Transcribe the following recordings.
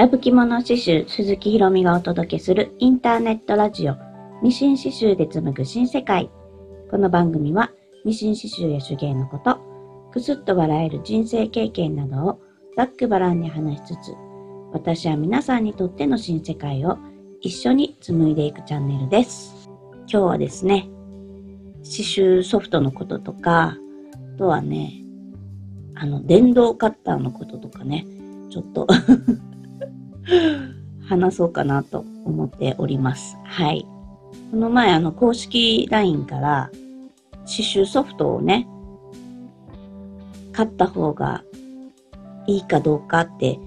ラブ着物刺繍鈴木ひろみがお届けするインターネットラジオミシン刺繍で紡ぐ新世界。この番組はミシン刺繍や手芸のこと、くすっと笑える人生経験などをざっくばらんに話しつつ、私は皆さんにとっての新世界を一緒に紡いでいくチャンネルです。今日はですね、刺繍ソフトのこととか、あとはね、あの、電動カッターのこととかね、ちょっと 話そうかなと思っております。はい。この前、あの、公式 LINE から刺繍ソフトをね、買った方がいいかどうかって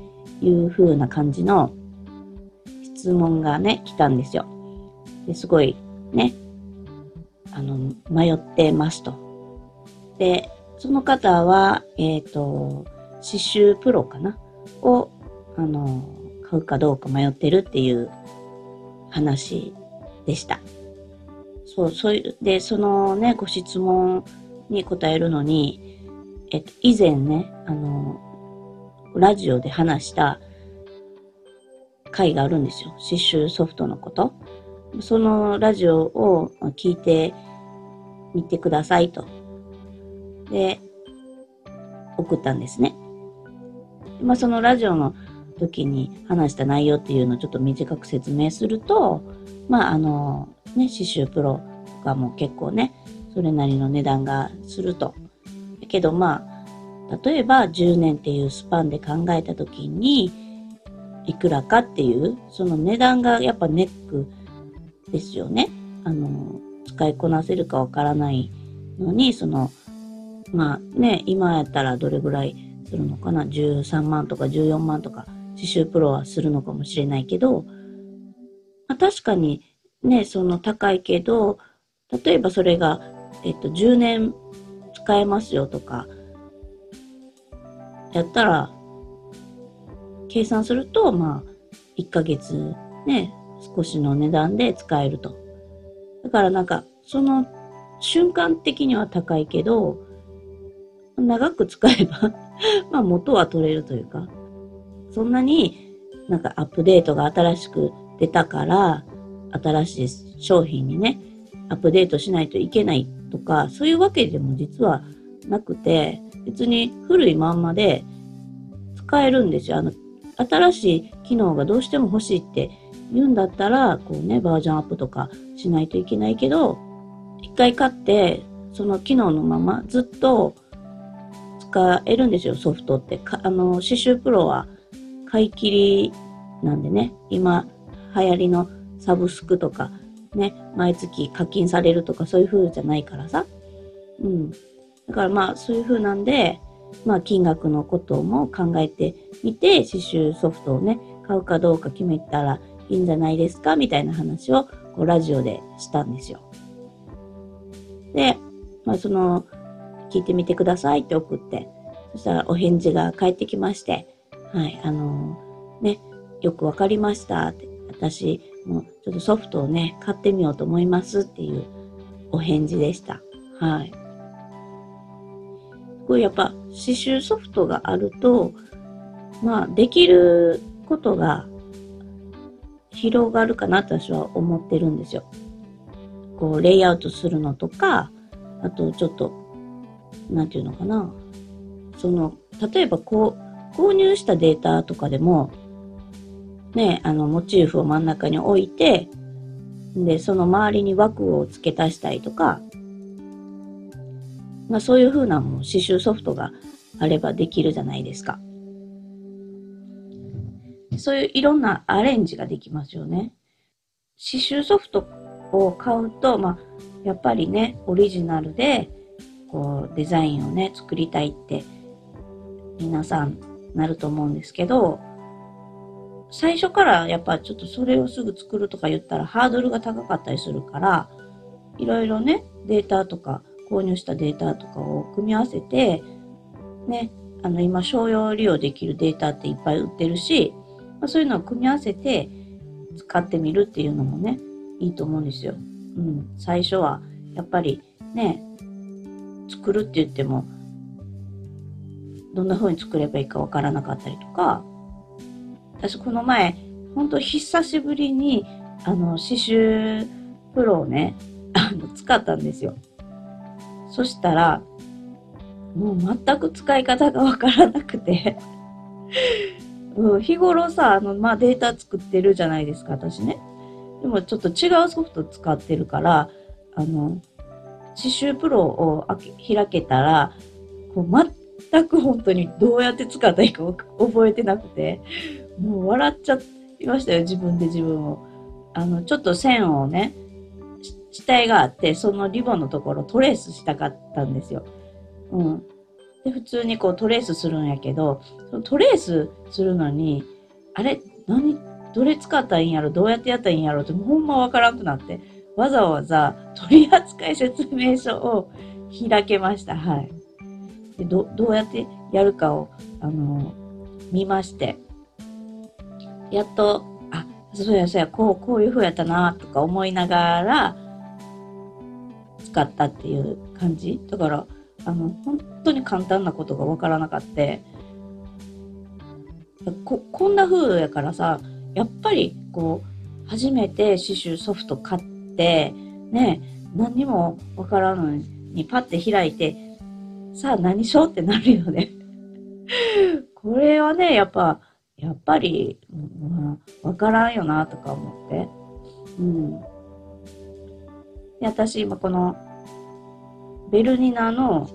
いう風な感じの質問がね、来たんですよ。ですごいね、あの、迷ってますと。で、その方は、えっ、ー、と、刺繍プロかな？を、あの、買うかどうか迷ってるっていう話でした。そう、そういう、で、そのね、ご質問に答えるのに、えっと、以前ね、あの、ラジオで話した回があるんですよ。刺繍ソフトのこと。そのラジオを聞いてみてくださいと。で、送ったんですね。まあ、そのラジオの時に話した内容っていうのをちょっと短く説明すると、まあ、あの、ね、刺繍プロとかも結構ね、それなりの値段がすると。だけどまあ、例えば10年っていうスパンで考えた時に、いくらかっていう、その値段がやっぱネックですよね。あの、使いこなせるかわからないのに、その、まあね、今やったらどれぐらいするのかな ?13 万とか14万とか刺繍プロはするのかもしれないけど、まあ、確かにね、その高いけど、例えばそれが、えっと、10年使えますよとか、やったら、計算すると、まあ、1ヶ月ね、少しの値段で使えると。だからなんか、その瞬間的には高いけど、長く使えば まあ元は取れるというか、そんなになんかアップデートが新しく出たから、新しい商品にね、アップデートしないといけないとか、そういうわけでも実はなくて、別に古いまんまで使えるんですよ。あの、新しい機能がどうしても欲しいって言うんだったら、こうね、バージョンアップとかしないといけないけど、一回買って、その機能のままずっと使えるんですよ、ソフトって。あの、刺繍プロは買い切りなんでね、今流行りのサブスクとか、ね、毎月課金されるとかそういう風じゃないからさ。うん。だからまあそういう風なんで、まあ金額のことも考えてみて、刺繍ソフトをね、買うかどうか決めたらいいんじゃないですかみたいな話をこうラジオでしたんですよ。で、まあその、聞いてみてくださいって送って、そしたらお返事が返ってきまして、はい、あのー、ね、よくわかりましたって、私、もうちょっとソフトをね、買ってみようと思いますっていうお返事でした。はい。これやっぱ刺繍ソフトがあると、まあ、できることが広がるかなと私は思ってるんですよ。こう、レイアウトするのとか、あとちょっと、なんていうのかな。その、例えばこう、購入したデータとかでも、ね、あの、モチーフを真ん中に置いて、で、その周りに枠を付け足したりとか、まあそういう風なもう刺繍ソフトがあればできるじゃないですか。そういういろんなアレンジができますよね。刺繍ソフトを買うと、まあ、やっぱりね、オリジナルで、こう、デザインをね、作りたいって、皆さんなると思うんですけど、最初からやっぱちょっとそれをすぐ作るとか言ったらハードルが高かったりするから、いろいろね、データとか、購入したデータとかを組み合わせて、ね、あの今商用利用できるデータっていっぱい売ってるし、まあ、そういうのを組み合わせて使ってみるっていうのもね、いいと思うんですよ。うん。最初はやっぱりね、作るって言っても、どんな風に作ればいいかわからなかったりとか、私この前、本当久しぶりに、あの、刺繍プロをね、あの、使ったんですよ。そしたら、もう全く使い方がわからなくてうん、日頃さ、あの、まあ、データ作ってるじゃないですか、私ね。でもちょっと違うソフト使ってるから、あの、刺繍プロを開けたら、こう全く本当にどうやって使ったらいいか覚えてなくて、もう笑っちゃいましたよ、自分で自分を。あの、ちょっと線をね、下絵があって、そのリボンのところトレースしたかったんですよ。うん。で、普通にこうトレースするんやけど、そのトレースするのに、あれ？何？どれ使ったらいいんやろ？どうやってやったらいいんやろ？ってほんまわからんくなって、わざわざ取扱説明書を開けました。はい。でどどうやってやるかを、あの見まして、やっと、あ、そうやそうや、こう、こういう風やったな、とか思いながら、使ったっていう感じ。だから、あの、本当に簡単なことがわからなかった。こ、こんな風やからさ、やっぱり、こう、初めて刺繍ソフト買って、ね、何にもわからんのにパッて開いて、さあ何しようってなるよね これはね、やっぱ、やっぱり、わ、うん、からんよな、とか思って。うん。で、私今この、ベルニナの、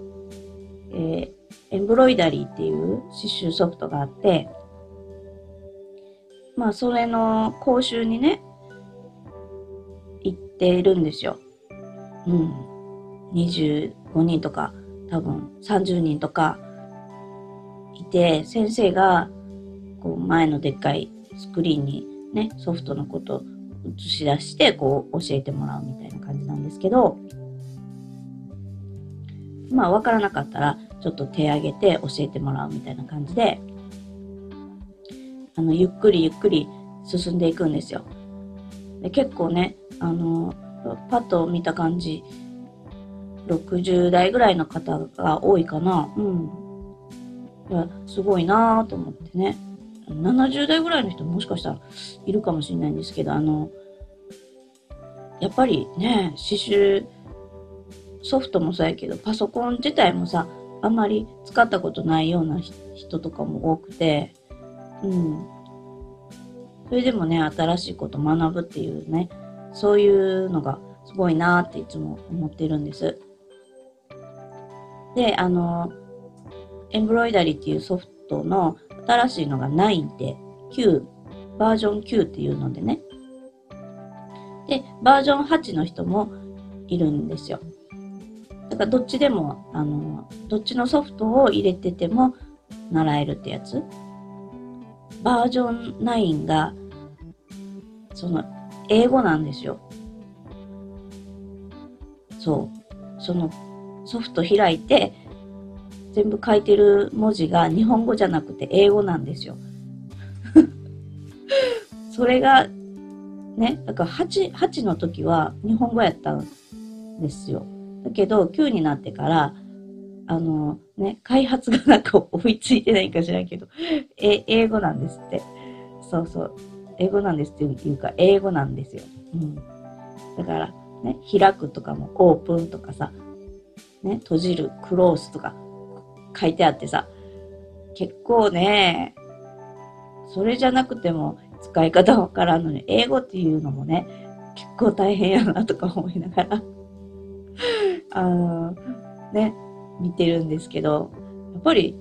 えー、エンブロイダリーっていう刺繍ソフトがあって、まあ、それの講習にね、行ってるんですよ。うん。25人とか、多分30人とかいて、先生が、こう、前のでっかいスクリーンにね、ソフトのこと映し出して、こう、教えてもらうみたいな感じなんですけど、まあ、わからなかったら、ちょっと手挙げて教えてもらうみたいな感じで、あの、ゆっくりゆっくり進んでいくんですよ。で結構ね、あの、パッと見た感じ、60代ぐらいの方が多いかな。うん。いや、すごいなぁと思ってね。70代ぐらいの人もしかしたらいるかもしれないんですけど、あの、やっぱりね、刺繍ソフトもそうやけど、パソコン自体もさ、あんまり使ったことないような人とかも多くて、うん。それでもね、新しいこと学ぶっていうね、そういうのがすごいなっていつも思ってるんです。で、あの、エンブロイダリっていうソフトの新しいのが9で、9、バージョン9っていうのでね。で、バージョン8の人もいるんですよ。だからどっちでも、あの、どっちのソフトを入れてても習えるってやつ。バージョン9が、その、英語なんですよ。そう。その、ソフト開いて、全部書いてる文字が日本語じゃなくて英語なんですよ。それが、ね、だから8、8の時は日本語やったんですよ。だけど、9になってから、あの、ね、開発がなんか追いついてないか知らんけど、え、英語なんですって。そうそう。英語なんですっていうか、英語なんですよ。うん。だから、ね、開くとかもオープンとかさ、ね、閉じる、クロースとか書いてあってさ、結構ね、それじゃなくても使い方わからんのに、英語っていうのもね、結構大変やなとか思いながらあの、ね、見てるんですけど、やっぱり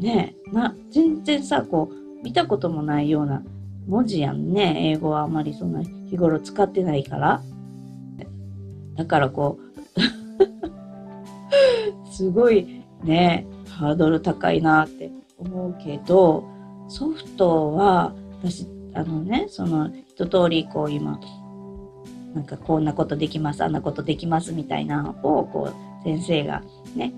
ね、な、全然さ、こう、見たこともないような文字やんね。英語はあまりそんな日頃使ってないから。だからこうすごいね、ハードル高いなって思うけど、ソフトは、私、あのね、その一通りこう今、なんかこんなことできます、あんなことできますみたいなのを、こう、先生がね、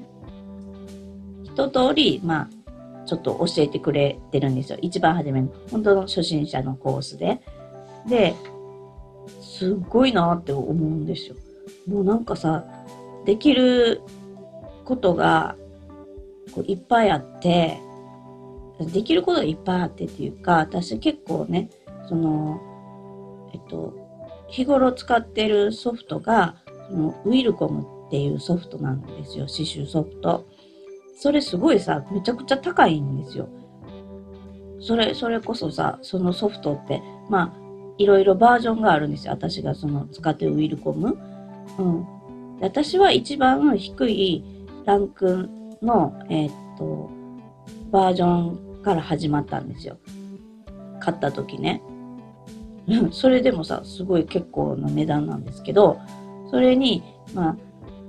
一通り、まあ、ちょっと教えてくれてるんですよ。一番初めの、本当の初心者のコースで。で、すっごいなって思うんですよ。もうなんかさ、できることがこういっぱいあって、できることがいっぱいあってっていうか、私結構ね、その、えっと、日頃使ってるソフトが、そのウィルコムっていうソフトなんですよ、刺繍ソフト。それすごいさ、めちゃくちゃ高いんですよ。それ、それこそさ、そのソフトって、まあ、いろいろバージョンがあるんですよ。私がその使ってるウィルコム。うん。私は一番低いランクの、えー、っと、バージョンから始まったんですよ。買った時ね。それでもさ、すごい結構な値段なんですけど、それに、まあ、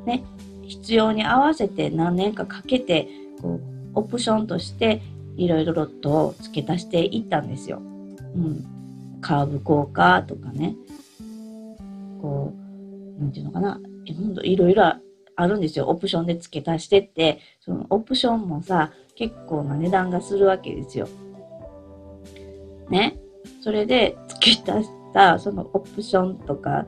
ね、必要に合わせて何年かかけて、こう、オプションとしていろいろロットを付け足していったんですよ。うん。カーブ効果とかね。こう、なんていうのかな。いろいろあるんですよ。オプションで付け足してって、そのオプションもさ、結構な値段がするわけですよ。ね？それで付け足したそのオプションとか、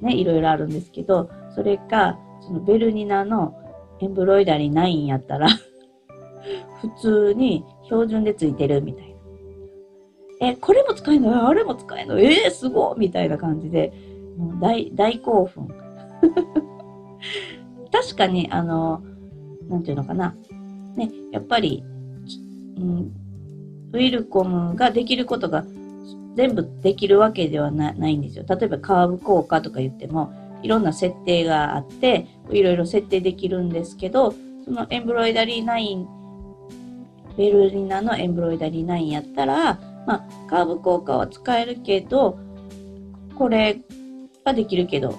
ね、いろいろあるんですけど、それか、そのベルニナのエンブロイダリー9やったら 普通に標準でついてるみたいな。え、これも使えるの？あれも使えるの？えー、すごいみたいな感じで、もう、大興奮。確かに、あの、なんていうのかな。ね、やっぱり、うん、ウィルコムができることが全部できるわけではないんですよ。例えばカーブ効果とか言っても、いろんな設定があって、いろいろ設定できるんですけど、そのエンブロイダリー9、ベルリナのエンブロイダリー9やったら、まあ、カーブ効果は使えるけど、これはできるけど、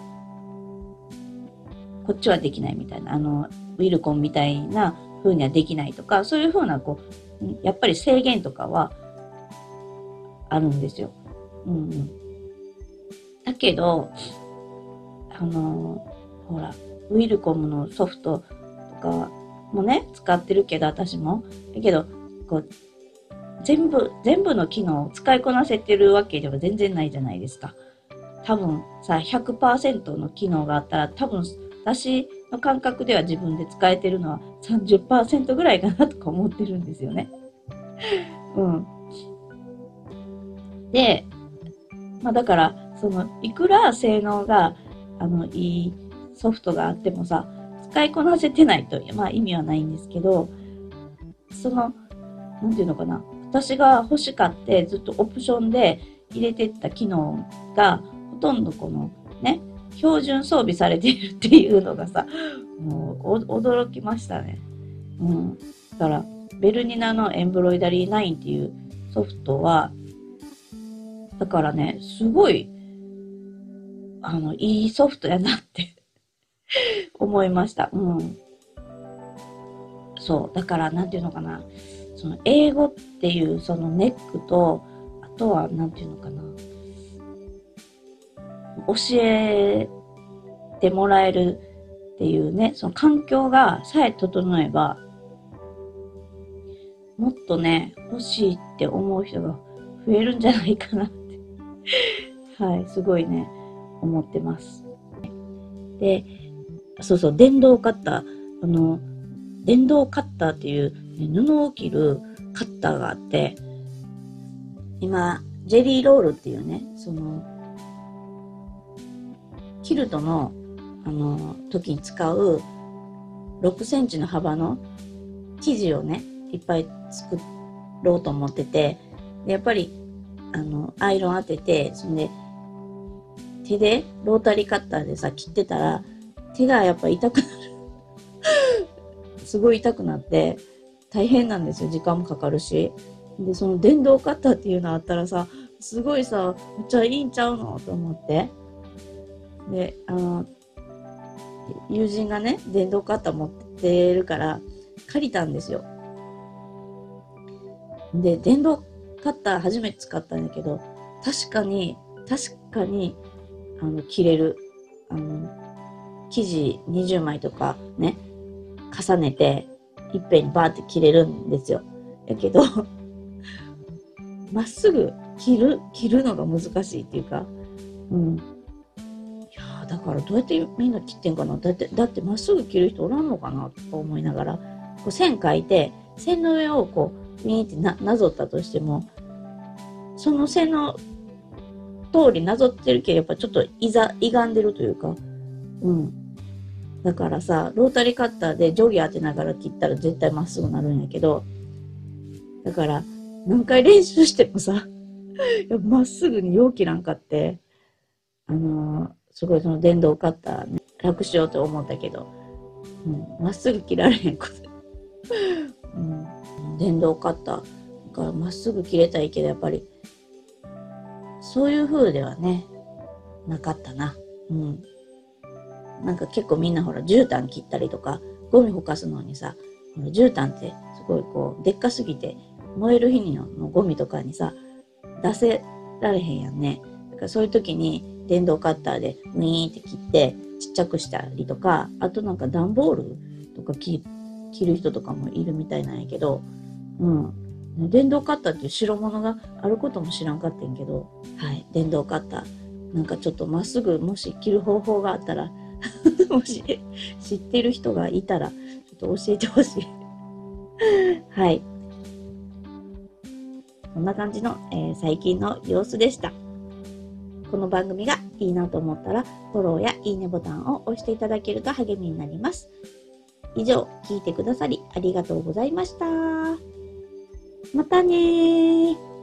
こっちはできないみたいな、あの、ウィルコンみたいな風にはできないとか、そういう風な、こう、やっぱり制限とかはあるんですよ。うん、うん。だけど、あのほら、ウィルコムのソフトとかもね、使ってるけど、私も。だけど、こう、全部、全部の機能を使いこなせてるわけでは全然ないじゃないですか。多分さ、100%の機能があったら、多分私の感覚では自分で使えてるのは30%ぐらいかなとか思ってるんですよね。うん。で、まあだから、その、いくら性能が、あの、いいソフトがあってもさ、使いこなせてないと、まあ意味はないんですけど、その、なんていうのかな。私が欲しかってずっとオプションで入れてった機能が、ほとんどこのね、標準装備されているっていうのがさ、もう驚きましたね。うん。だから、ベルニナのエンブロイダリー9っていうソフトは、だからね、すごい、あの、いいソフトやなって 思いました。うん。そう。だから、なんていうのかな。その、英語っていうそのネックと、あとは、なんていうのかな。教えてもらえるっていうね、その環境がさえ整えば、もっとね、欲しいって思う人が増えるんじゃないかなって はい、すごいね、思ってます。で、そうそう、電動カッター、あの、電動カッターっていう、ね、布を切るカッターがあって、今、ジェリーロールっていうね、その、キルトの、あの、時に使う6センチの幅の生地をね、いっぱい作ろうと思ってて、でやっぱり、あの、アイロン当てて、そんで、手でロータリーカッターでさ、切ってたら、手がやっぱ痛くなる。すごい痛くなって、大変なんですよ。時間もかかるし。で、その電動カッターっていうのあったらさ、すごいさ、めっちゃいいんちゃうの？と思って。で、あの、友人がね、電動カッター持ってるから、借りたんですよ。で、電動カッター初めて使ったんだけど、確かに、確かに、あの、切れる。あの、生地20枚とかね、重ねて、いっぺんにバーって切れるんですよ。やけど、まっすぐ切る、切るのが難しいっていうか、うん。だからどうやってみんな切ってんかな？だって、だってまっすぐ切る人おらんのかなとか思いながら、こう線書いて、線の上をこうウィーってななぞったとしても、その背の通りなぞってるけど、やっぱちょっといざ、歪んでるというか、うん。だからさ、ロータリーカッターで定規当てながら切ったら絶対まっすぐなるんやけど、だから、何回練習してもさ、まっすぐに容器なんかって、あのー、すごいその電動カッターね、楽しようと思ったけど、うん、まっすぐ切られへんこと。うん、電動カッターがまっすぐ切れたいけど、やっぱり、そういう風ではね、なかったな。うん。なんか結構みんなほら、絨毯切ったりとか、ゴミほかすのにさ、絨毯ってすごいこう、でっかすぎて、燃える日のゴミとかにさ、出せられへんやんね。だからそういう時に電動カッターでウィーンって切ってちっちゃくしたりとか、あとなんか段ボールとか切る人とかもいるみたいなんやけど、うん。電動カッターっていう代物があることも知らんかったんけど、はい、電動カッター。なんかちょっとまっすぐもし切る方法があったら もし知ってる人がいたら、ちょっと教えてほしいはい。こんな感じの、えー、最近の様子でした。この番組がいいなと思ったら、フォローやいいねボタンを押していただけると励みになります。以上、聞いてくださりありがとうございました。またね